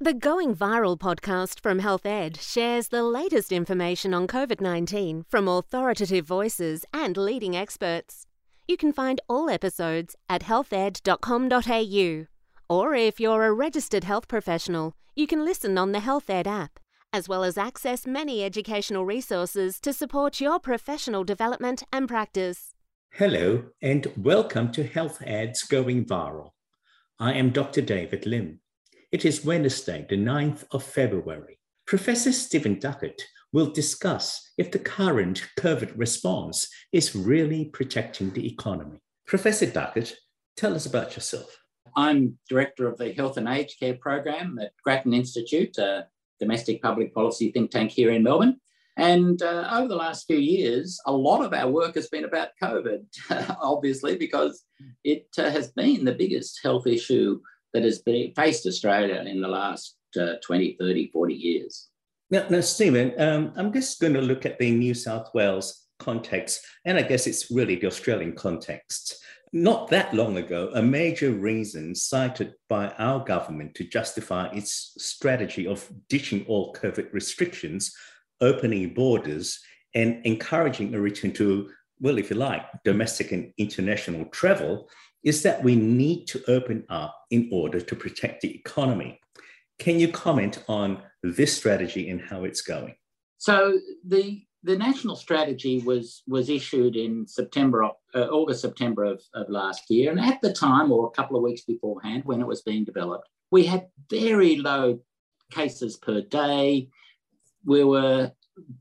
The Going Viral podcast from Health Ed shares the latest information on COVID 19 from authoritative voices and leading experts. You can find all episodes at healthed.com.au. Or if you're a registered health professional, you can listen on the Health Ed app, as well as access many educational resources to support your professional development and practice. Hello, and welcome to Health Ed's Going Viral. I am Dr. David Lim. It is Wednesday, the 9th of February. Professor Stephen Duckett will discuss if the current COVID response is really protecting the economy. Professor Duckett, tell us about yourself. I'm Director of the Health and Aged Care Program at Grattan Institute, a domestic public policy think tank here in Melbourne. And uh, over the last few years, a lot of our work has been about COVID, obviously, because it uh, has been the biggest health issue that has been, faced Australia in the last uh, 20, 30, 40 years. Now, now Stephen, um, I'm just going to look at the New South Wales context, and I guess it's really the Australian context. Not that long ago, a major reason cited by our government to justify its strategy of ditching all COVID restrictions, opening borders, and encouraging a return to, well, if you like, domestic and international travel is that we need to open up in order to protect the economy. Can you comment on this strategy and how it's going? So the the national strategy was was issued in September, uh, August, September of, of last year, and at the time, or a couple of weeks beforehand, when it was being developed, we had very low cases per day. We were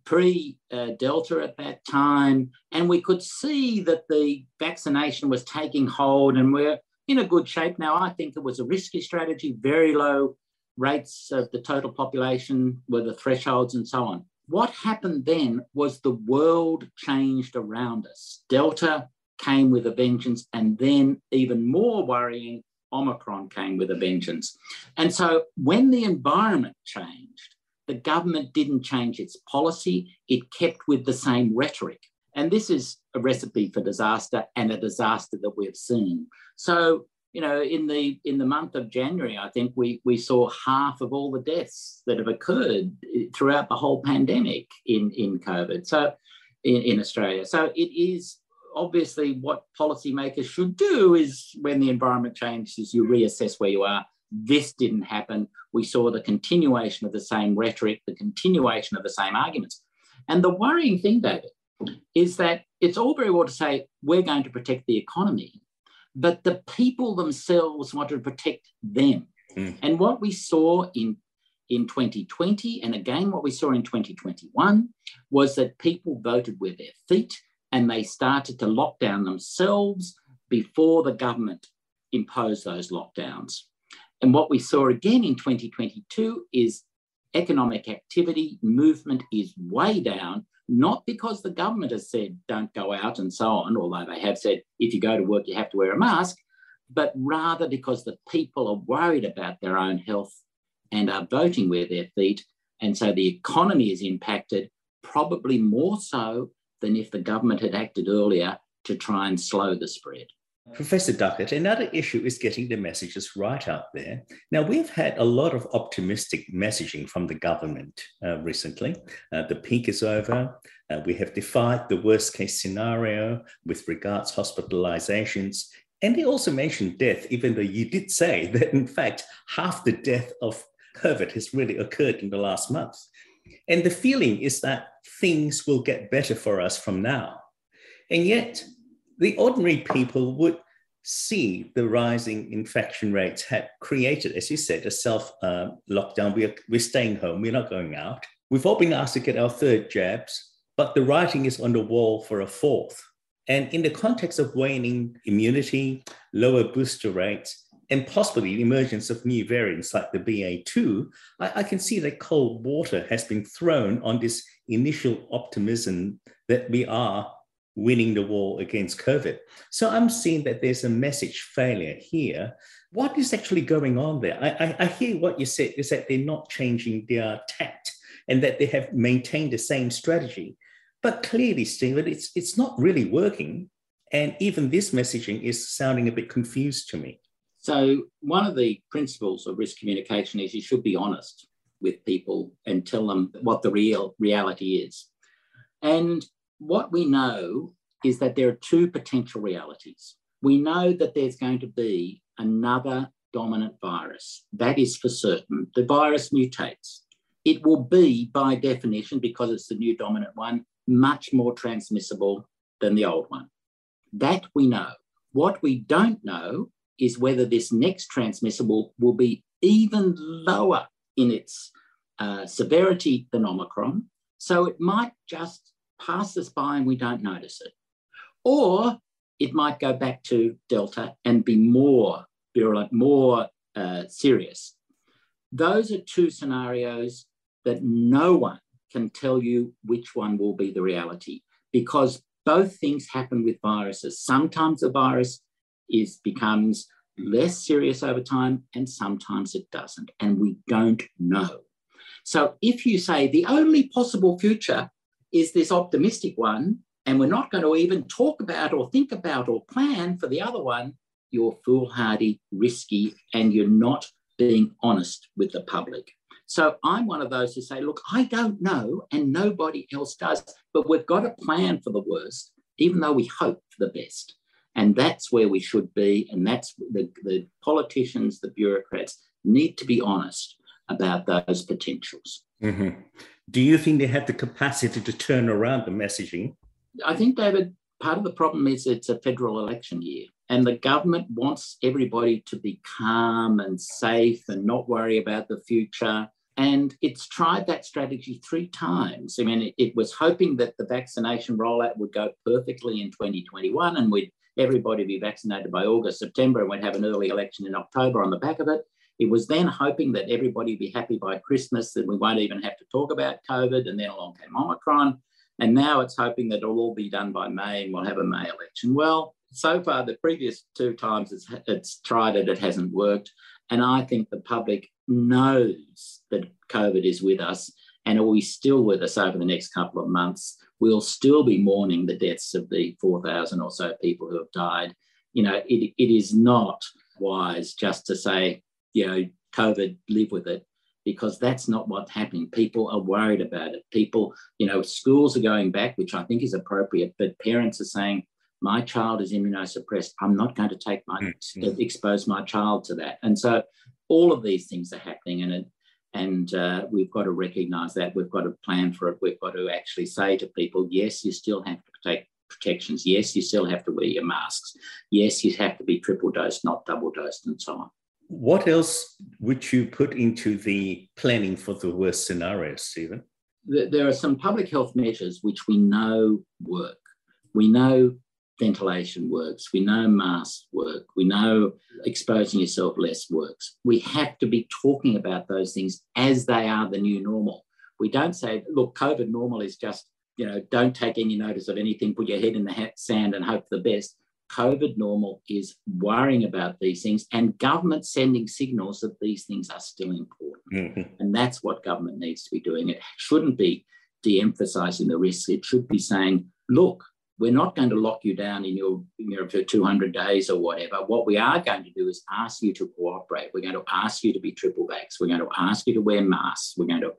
pre uh, Delta at that time, and we could see that the vaccination was taking hold and we're in a good shape now. I think it was a risky strategy, very low rates of the total population were the thresholds and so on. What happened then was the world changed around us. Delta came with a vengeance, and then even more worrying, Omicron came with a vengeance. And so when the environment changed, the government didn't change its policy, it kept with the same rhetoric. And this is a recipe for disaster and a disaster that we've seen. So, you know, in the in the month of January, I think we we saw half of all the deaths that have occurred throughout the whole pandemic in, in COVID. So in, in Australia. So it is obviously what policymakers should do is when the environment changes, you reassess where you are this didn't happen. We saw the continuation of the same rhetoric, the continuation of the same arguments. And the worrying thing, David, is that it's all very well to say we're going to protect the economy, but the people themselves want to protect them. Mm. And what we saw in in 2020 and again what we saw in 2021 was that people voted with their feet and they started to lock down themselves before the government imposed those lockdowns. And what we saw again in 2022 is economic activity movement is way down, not because the government has said don't go out and so on, although they have said if you go to work, you have to wear a mask, but rather because the people are worried about their own health and are voting with their feet. And so the economy is impacted, probably more so than if the government had acted earlier to try and slow the spread. Professor Duckett, another issue is getting the messages right out there. Now, we've had a lot of optimistic messaging from the government uh, recently. Uh, the peak is over. Uh, we have defied the worst case scenario with regards hospitalizations. And they also mentioned death, even though you did say that, in fact, half the death of COVID has really occurred in the last month. And the feeling is that things will get better for us from now. And yet, the ordinary people would see the rising infection rates had created, as you said, a self uh, lockdown. We're, we're staying home, we're not going out. We've all been asked to get our third jabs, but the writing is on the wall for a fourth. And in the context of waning immunity, lower booster rates, and possibly the emergence of new variants like the BA2, I, I, can see that cold water has been thrown on this initial optimism that we are winning the war against COVID. So I'm seeing that there's a message failure here. What is actually going on there? I, I, I hear what you said is that they're not changing their tact and that they have maintained the same strategy. But clearly, Stephen, it's, it's not really working. And even this messaging is sounding a bit confused to me. So, one of the principles of risk communication is you should be honest with people and tell them what the real reality is. And what we know is that there are two potential realities. We know that there's going to be another dominant virus. That is for certain. The virus mutates. It will be, by definition, because it's the new dominant one, much more transmissible than the old one. That we know. What we don't know is whether this next transmissible will be even lower in its uh, severity than Omicron. So it might just pass us by and we don't notice it. Or it might go back to Delta and be more virulent, more uh, serious. Those are two scenarios that no one can tell you which one will be the reality because both things happen with viruses. Sometimes the virus is becomes less serious over time and sometimes it doesn't and we don't know. So if you say the only possible future is this optimistic one and we're not going to even talk about or think about or plan for the other one, you're foolhardy, risky, and you're not being honest with the public. So I'm one of those who say, look, I don't know, and nobody else does, but we've got to plan for the worst, even though we hope for the best. And that's where we should be. And that's the, the politicians, the bureaucrats need to be honest about those potentials. Mm-hmm. Do you think they have the capacity to turn around the messaging? I think, David, part of the problem is it's a federal election year. And the government wants everybody to be calm and safe and not worry about the future. And it's tried that strategy three times. I mean, it, it was hoping that the vaccination rollout would go perfectly in 2021 and we'd everybody be vaccinated by August, September, and we'd have an early election in October on the back of it. It was then hoping that everybody would be happy by Christmas, that we won't even have to talk about COVID. And then along came Omicron. And now it's hoping that it'll all be done by May and we'll have a May election. Well, so far, the previous two times it's, it's tried it, it hasn't worked. And I think the public knows that COVID is with us and are we still with us over the next couple of months. We'll still be mourning the deaths of the 4,000 or so people who have died. You know, it, it is not wise just to say, you know, COVID, live with it because that's not what's happening. People are worried about it. People, you know, schools are going back, which I think is appropriate, but parents are saying, my child is immunosuppressed. I'm not going to take my mm-hmm. expose my child to that. And so all of these things are happening, and it, and uh, we've got to recognise that. We've got to plan for it. We've got to actually say to people, yes, you still have to take protections. Yes, you still have to wear your masks. Yes, you have to be triple dosed, not double dosed, and so on. What else would you put into the planning for the worst scenarios, Stephen? There are some public health measures which we know work. We know ventilation works. We know masks work. We know exposing yourself less works. We have to be talking about those things as they are the new normal. We don't say, look, COVID normal is just, you know, don't take any notice of anything, put your head in the sand and hope for the best. COVID normal is worrying about these things and government sending signals that these things are still important. Mm-hmm. And that's what government needs to be doing. It shouldn't be de emphasizing the risks. It should be saying, look, we're not going to lock you down in your, you know, for 200 days or whatever. What we are going to do is ask you to cooperate. We're going to ask you to be triple vax. We're going to ask you to wear masks. We're going to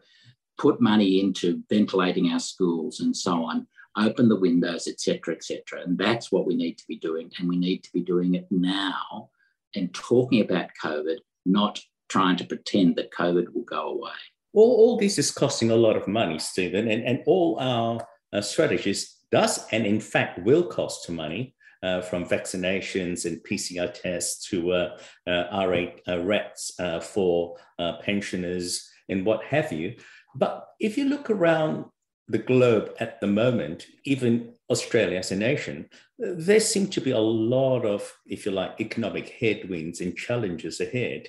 put money into ventilating our schools and so on open the windows, etc., etc. And that's what we need to be doing. And we need to be doing it now and talking about COVID, not trying to pretend that COVID will go away. Well, all this is costing a lot of money, Stephen, and, and all our uh, strategies does and in fact will cost money. Uh, from vaccinations and PCR tests to uh, uh, R8 uh, RATs uh, for uh, pensioners and what have you. But if you look around the globe at the moment, even Australia as a nation, there seem to be a lot of, if you like, economic headwinds and challenges ahead.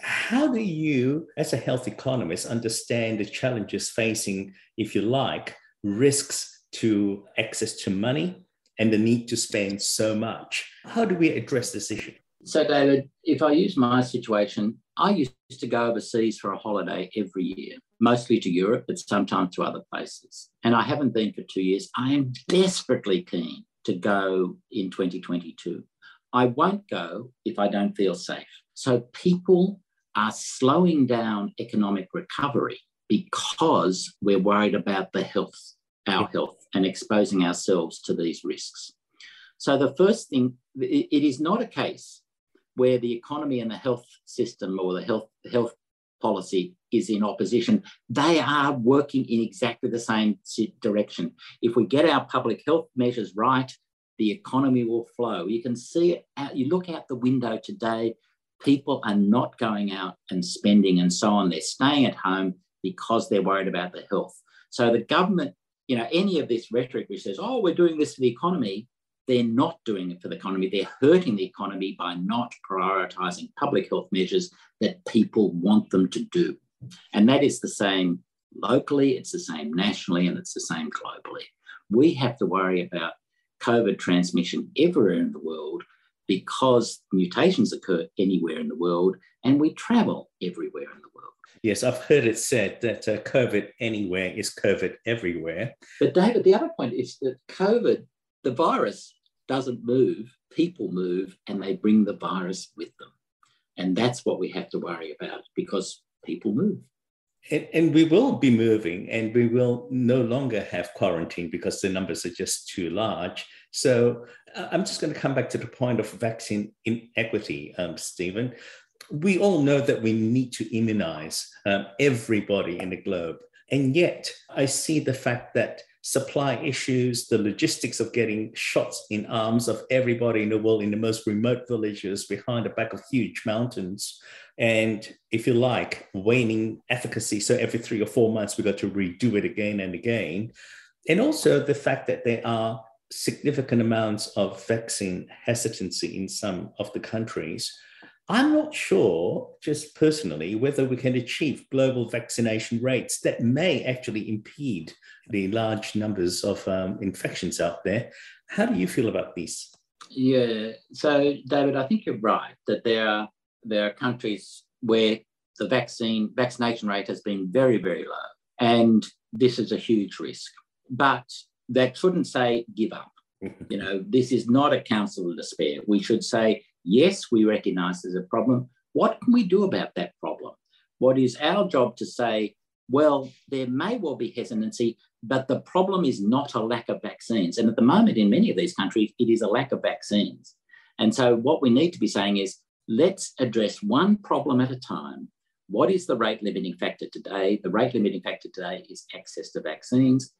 How do you, as a health economist, understand the challenges facing, if you like, risks to access to money and the need to spend so much? How do we address this issue? So, David, if I use my situation, I used to go overseas for a holiday every year, mostly to Europe, but sometimes to other places. And I haven't been for two years. I am desperately keen to go in 2022. I won't go if I don't feel safe. So people are slowing down economic recovery because we're worried about the health, our health, and exposing ourselves to these risks. So the first thing, it is not a case where the economy and the health system or the health health policy is in opposition. They are working in exactly the same direction. If we get our public health measures right, the economy will flow. You can see it out, you look out the window today, people are not going out and spending and so on. They're staying at home because they're worried about their health. So the government, you know, any of this rhetoric which says, oh, we're doing this for the economy, they're not doing it for the economy. They're hurting the economy by not prioritizing public health measures that people want them to do. And that is the same locally, it's the same nationally, and it's the same globally. We have to worry about COVID transmission everywhere in the world because mutations occur anywhere in the world and we travel everywhere in the world. Yes, I've heard it said that uh, COVID anywhere is COVID everywhere. But, David, the other point is that COVID, the virus, doesn't move, people move and they bring the virus with them. And that's what we have to worry about because people move. And, and, we will be moving and we will no longer have quarantine because the numbers are just too large. So uh, I'm just going to come back to the point of vaccine inequity, um, Stephen. We all know that we need to immunize um, everybody in the globe. And yet, I see the fact that supply issues, the logistics of getting shots in arms of everybody in the world in the most remote villages behind the back of huge mountains. And if you like, waning efficacy. So every three or four months, we got to redo it again and again. And also the fact that there are significant amounts of vaccine hesitancy in some of the countries I'm not sure, just personally, whether we can achieve global vaccination rates that may actually impede the large numbers of um, infections out there. How do you feel about this? Yeah, so David, I think you're right that there are there are countries where the vaccine vaccination rate has been very very low, and this is a huge risk. But that shouldn't say give up. you know, this is not a counsel of despair. We should say Yes, we recognize there's a problem. What can we do about that problem? What is our job to say, well, there may well be hesitancy, but the problem is not a lack of vaccines. And at the moment, in many of these countries, it is a lack of vaccines. And so, what we need to be saying is let's address one problem at a time. What is the rate limiting factor today? The rate limiting factor today is access to vaccines.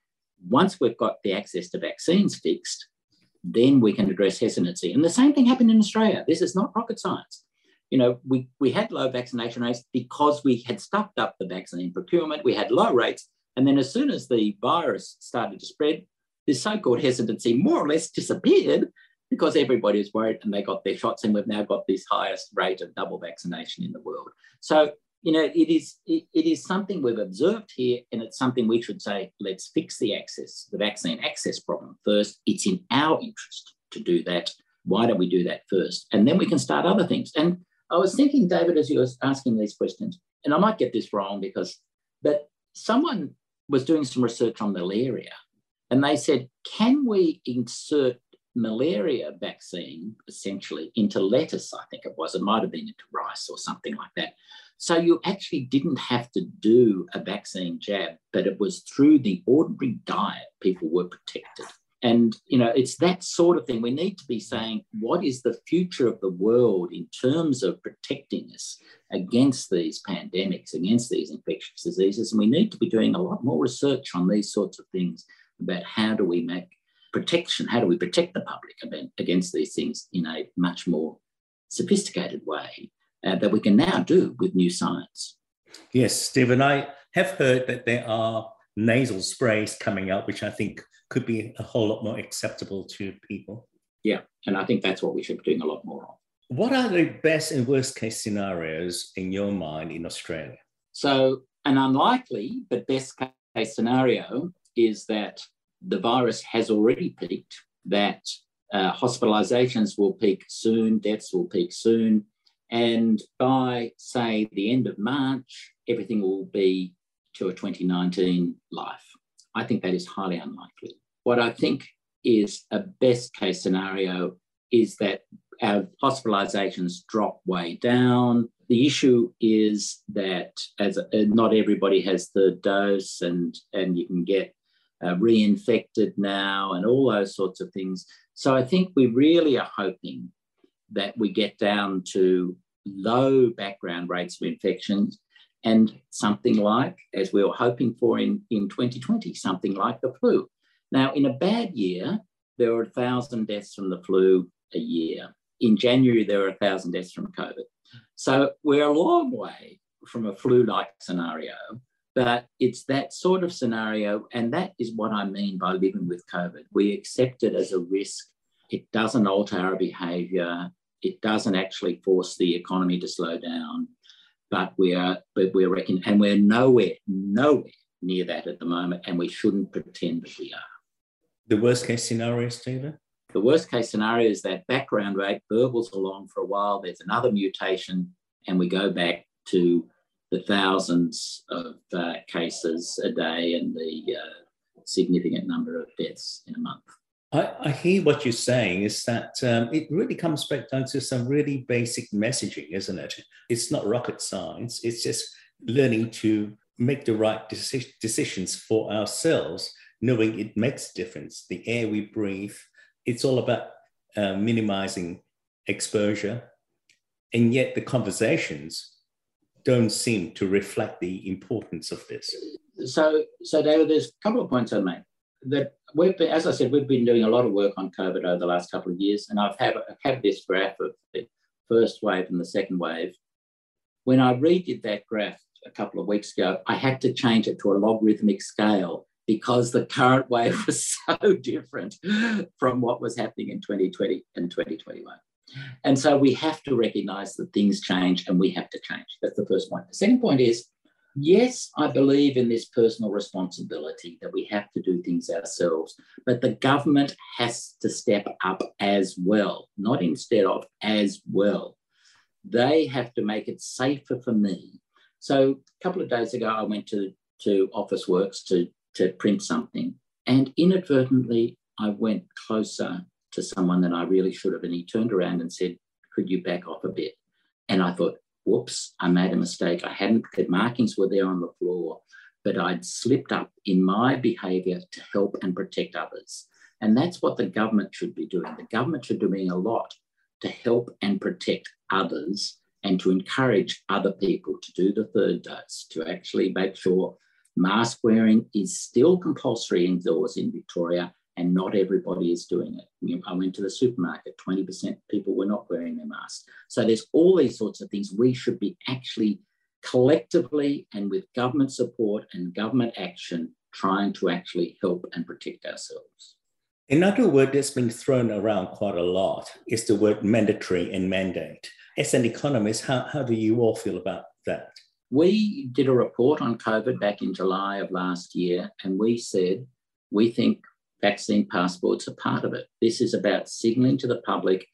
Once we've got the access to vaccines fixed, then we can address hesitancy. And the same thing happened in Australia. This is not rocket science. You know, we, we had low vaccination rates because we had stuffed up the vaccine procurement, we had low rates. And then as soon as the virus started to spread, this so-called hesitancy more or less disappeared because everybody was worried and they got their shots and we've now got this highest rate of double vaccination in the world. So you know, it is it, it is something we've observed here, and it's something we should say, let's fix the access, the vaccine access problem first. It's in our interest to do that. Why don't we do that first? And then we can start other things. And I was thinking, David, as you were asking these questions, and I might get this wrong because, but someone was doing some research on malaria, and they said, can we insert malaria vaccine essentially into lettuce? I think it was. It might have been into rice or something like that. So you actually didn't have to do a vaccine jab, but it was through the ordinary diet people were protected. And you know, it's that sort of thing. We need to be saying, what is the future of the world in terms of protecting us against these pandemics, against these infectious diseases? And we need to be doing a lot more research on these sorts of things about how do we make protection, how do we protect the public against these things in a much more sophisticated way uh, that we can now do with new science. Yes, Stephen, I have heard that there are nasal sprays coming out, which I think could be a whole lot more acceptable to people. Yeah, and I think that's what we should be doing a lot more of. What are the best and worst case scenarios in your mind in Australia? So, an unlikely but best case scenario is that the virus has already peaked, that uh, hospitalizations will peak soon, deaths will peak soon, and by, say, the end of March, everything will be to a 2019 life. I think that is highly unlikely. What I think is a best case scenario is that our hospitalizations drop way down. The issue is that as a, not everybody has the dose, and and you can get uh, reinfected now, and all those sorts of things. So I think we really are hoping that we get down to low background rates of infections and something like, as we were hoping for in, in 2020, something like the flu. Now, in a bad year, there were 1,000 deaths from the flu a year. In January, there were 1,000 deaths from COVID. So we're a long way from a flu like scenario, but it's that sort of scenario. And that is what I mean by living with COVID. We accept it as a risk. It doesn't alter our behavior. It doesn't actually force the economy to slow down. But we are, but we're reckoning, and we're nowhere, nowhere near that at the moment, and we shouldn't pretend that we are. The worst case scenario, Stephen? The worst case scenario is that background rate burbles along for a while, there's another mutation, and we go back to the thousands of uh, cases a day and the uh, significant number of deaths in a month. I, I hear what you're saying is that um, it really comes back down to some really basic messaging, isn't it? It's not rocket science, it's just learning to make the right deci- decisions for ourselves knowing it makes a difference. The air we breathe, it's all about uh, minimizing exposure. And yet the conversations don't seem to reflect the importance of this. So, so David, there's a couple of points I'd make. That we've been, as I said, we've been doing a lot of work on COVID over the last couple of years, and I've had, I've had this graph of the first wave and the second wave. When I redid that graph a couple of weeks ago, I had to change it to a logarithmic scale because the current wave was so different from what was happening in 2020 and 2021. And so we have to recognize that things change and we have to change. That's the first point. The second point is yes, I believe in this personal responsibility that we have to do things ourselves, but the government has to step up as well, not instead of, as well. They have to make it safer for me. So a couple of days ago, I went to, to Officeworks to to print something. And inadvertently, I went closer to someone than I really should have. And he turned around and said, Could you back off a bit? And I thought, Whoops, I made a mistake. I hadn't, the markings were there on the floor, but I'd slipped up in my behavior to help and protect others. And that's what the government should be doing. The government should be doing a lot to help and protect others and to encourage other people to do the third dose, to actually make sure Mask wearing is still compulsory indoors in Victoria, and not everybody is doing it. I went to the supermarket, 20% people were not wearing their masks. So there's all these sorts of things we should be actually collectively and with government support and government action trying to actually help and protect ourselves. Another word that's been thrown around quite a lot is the word mandatory and mandate. As an economist, how, how do you all feel about that? We did a report on COVID back in July of last year, and we said we think vaccine passports are part of it. This is about signaling to the public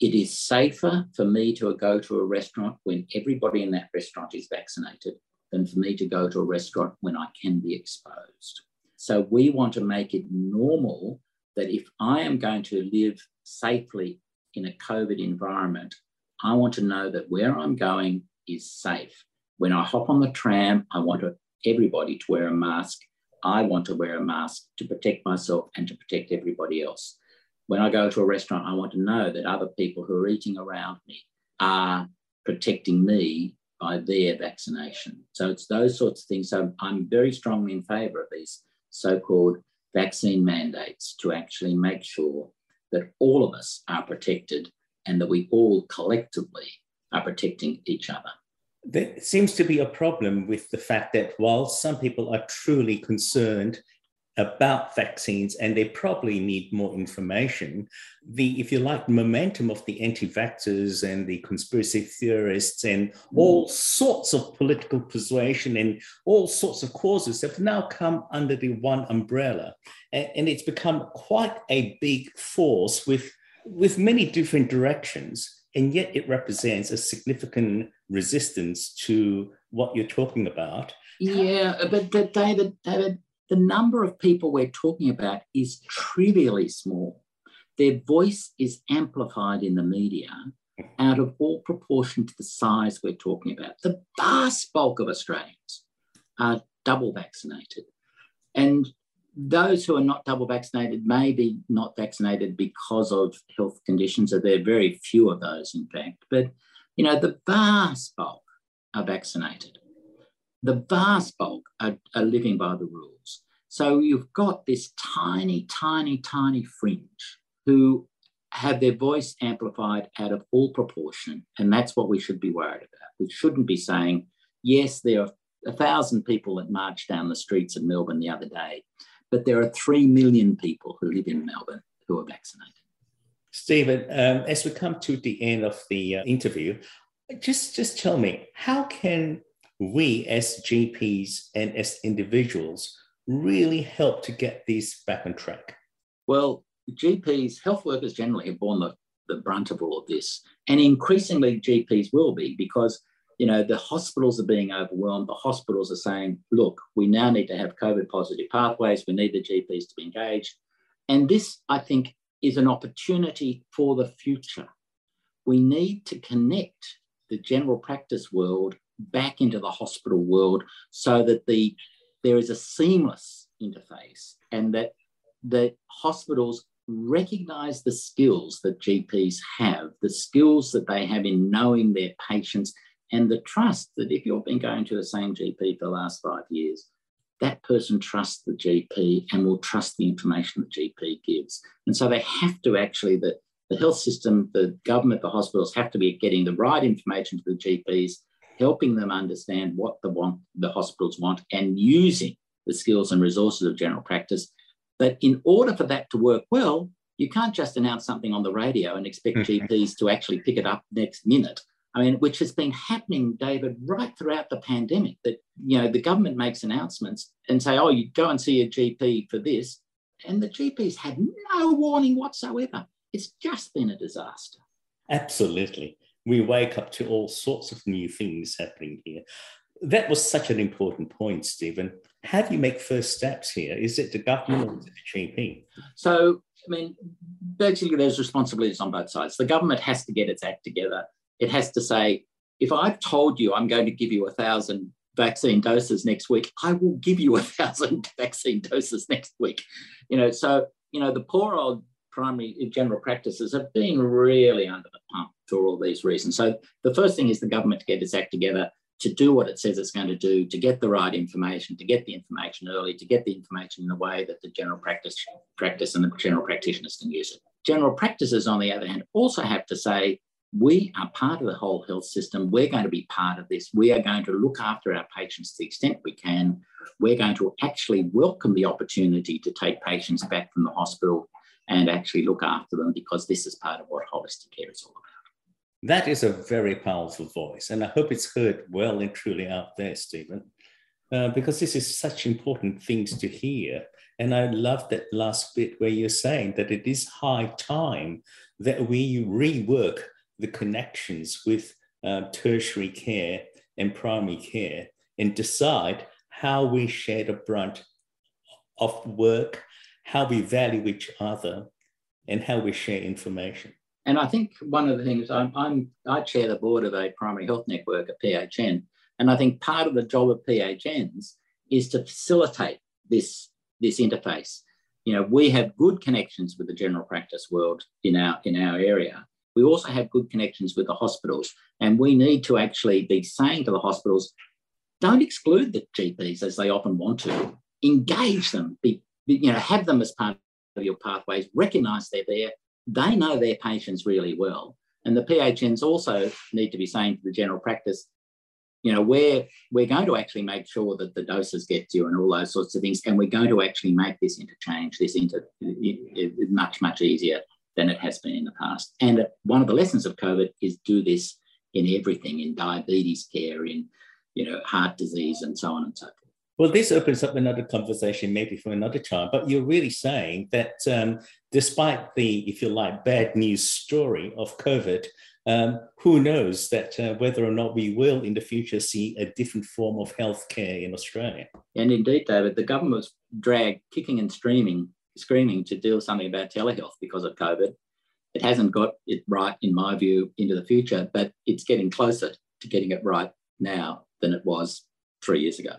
it is safer for me to go to a restaurant when everybody in that restaurant is vaccinated than for me to go to a restaurant when I can be exposed. So we want to make it normal that if I am going to live safely in a COVID environment, I want to know that where I'm going is safe. When I hop on the tram, I want everybody to wear a mask. I want to wear a mask to protect myself and to protect everybody else. When I go to a restaurant, I want to know that other people who are eating around me are protecting me by their vaccination. So it's those sorts of things. So I'm very strongly in favour of these so called vaccine mandates to actually make sure that all of us are protected and that we all collectively are protecting each other. There seems to be a problem with the fact that while some people are truly concerned about vaccines and they probably need more information, the, if you like, momentum of the anti vaxxers and the conspiracy theorists and hmm. all sorts of political persuasion and all sorts of causes have now come under the one umbrella. And, and it's become quite a big force with, with many different directions and yet it represents a significant resistance to what you're talking about. Yeah, but, but David, David, the number of people we're talking about is trivially small. their voice is amplified in the media out of all proportion to the size we're talking about. The vast bulk of Australians are double vaccinated. And those who are not double vaccinated may be not vaccinated because of health conditions, or there are very few of those, in fact. But you know, the vast bulk are vaccinated. The vast bulk are, are living by the rules. So you've got this tiny, tiny, tiny fringe who have their voice amplified out of all proportion. And that's what we should be worried about. We shouldn't be saying, yes, there are a thousand people that marched down the streets of Melbourne the other day, but there are 3 million people who live in Melbourne who are vaccinated. Stephen, um, as we come to the end of the uh, interview, just, just tell me, how can we as GPs and as individuals really help to get these back on track? Well, GPs, health workers generally have borne the, the brunt of all of this. And increasingly, GPs will be because you know the hospitals are being overwhelmed. The hospitals are saying, look, we now need to have COVID positive pathways. We need the GPs to be engaged. And this, I think, is an opportunity for the future. We need to connect the general practice world back into the hospital world so that the there is a seamless interface and that the hospitals recognize the skills that GPs have, the skills that they have in knowing their patients, and the trust that if you've been going to the same GP for the last five years, that person trusts the GP and will trust the information the GP gives. And so they have to actually, the, the health system, the government, the hospitals have to be getting the right information to the GPs, helping them understand what the, want, the hospitals want, and using the skills and resources of general practice but in order for that to work well, you can't just announce something on the radio and expect mm-hmm. GPs to actually pick it up next minute. I mean, which has been happening, David, right throughout the pandemic. That you know, the government makes announcements and say, "Oh, you go and see a GP for this," and the GPs had no warning whatsoever. It's just been a disaster. Absolutely, we wake up to all sorts of new things happening here that was such an important point, Stephen. How do you make first steps here? Is it the government or is it the GP? So, I mean, basically, there's responsibilities on both sides. The government has to get its act together. It has to say, if I've told you I'm going to give you a thousand vaccine doses next week, I will give you a thousand vaccine doses next week. You know, so you know the poor old primary general practices have been really under the pump for all these reasons. So the first thing is the government to get its act together to do what it says it's going to do, to get the right information, to get the information early, to get the information in a way that the general practice practice and the general practitioners can use it. General practices, on the other hand, also have to say, we are part of the whole health system. We're going to be part of this. We are going to look after our patients to the extent we can. We're going to actually welcome the opportunity to take patients back from the hospital and actually look after them because this is part of what holistic care is all about. That is a very powerful voice, and I hope it's heard well and truly out there, Stephen, uh, because this is such important things to hear. And I love that last bit where you're saying that it is high time that we rework the connections with uh, tertiary care and primary care and decide how we share the brunt of work, how we value each other, and how we share information. And I think one of the things I'm, I'm I chair the board of a primary health network at PHN, and I think part of the job of PHNs is to facilitate this this interface. You know, we have good connections with the general practice world in our in our area. We also have good connections with the hospitals, and we need to actually be saying to the hospitals, don't exclude the GPs as they often want to. Engage them, be, you know, have them as part of your pathways. Recognise they're there, they know their patients really well. And the PHNs also need to be saying to the general practice, you know, we're, we're going to actually make sure that the doses get to you and all those sorts of things. And we're going to actually make this interchange, this inter, much, much easier than it has been in the past. And one of the lessons of COVID is do this in everything, in diabetes care, in, you know, heart disease and so on and so forth. Well, this opens up another conversation, maybe for another time. But you're really saying that um, despite the, if you like, bad news story of COVID, um, who knows that uh, whether or not we will in the future see a different form of healthcare in Australia? And indeed, David, the government was dragged kicking and streaming screaming to do something about telehealth because of COVID. It hasn't got it right, in my view, into the future, but it's getting closer to getting it right now than it was three years ago.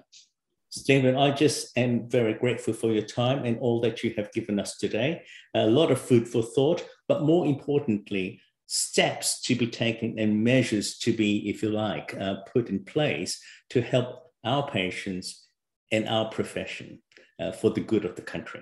Stephen, I just am very grateful for your time and all that you have given us today. A lot of food for thought, but more importantly, steps to be taken and measures to be, if you like, uh, put in place to help our patients and our profession uh, for the good of the country.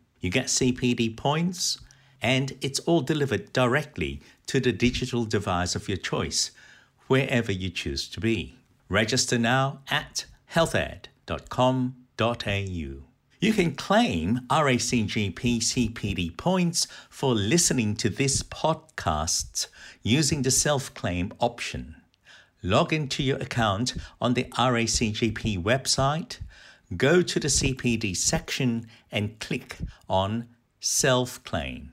You get CPD points and it's all delivered directly to the digital device of your choice, wherever you choose to be. Register now at healthed.com.au. You can claim RACGP CPD points for listening to this podcast using the self claim option. Log into your account on the RACGP website, go to the CPD section and click on Self Claim.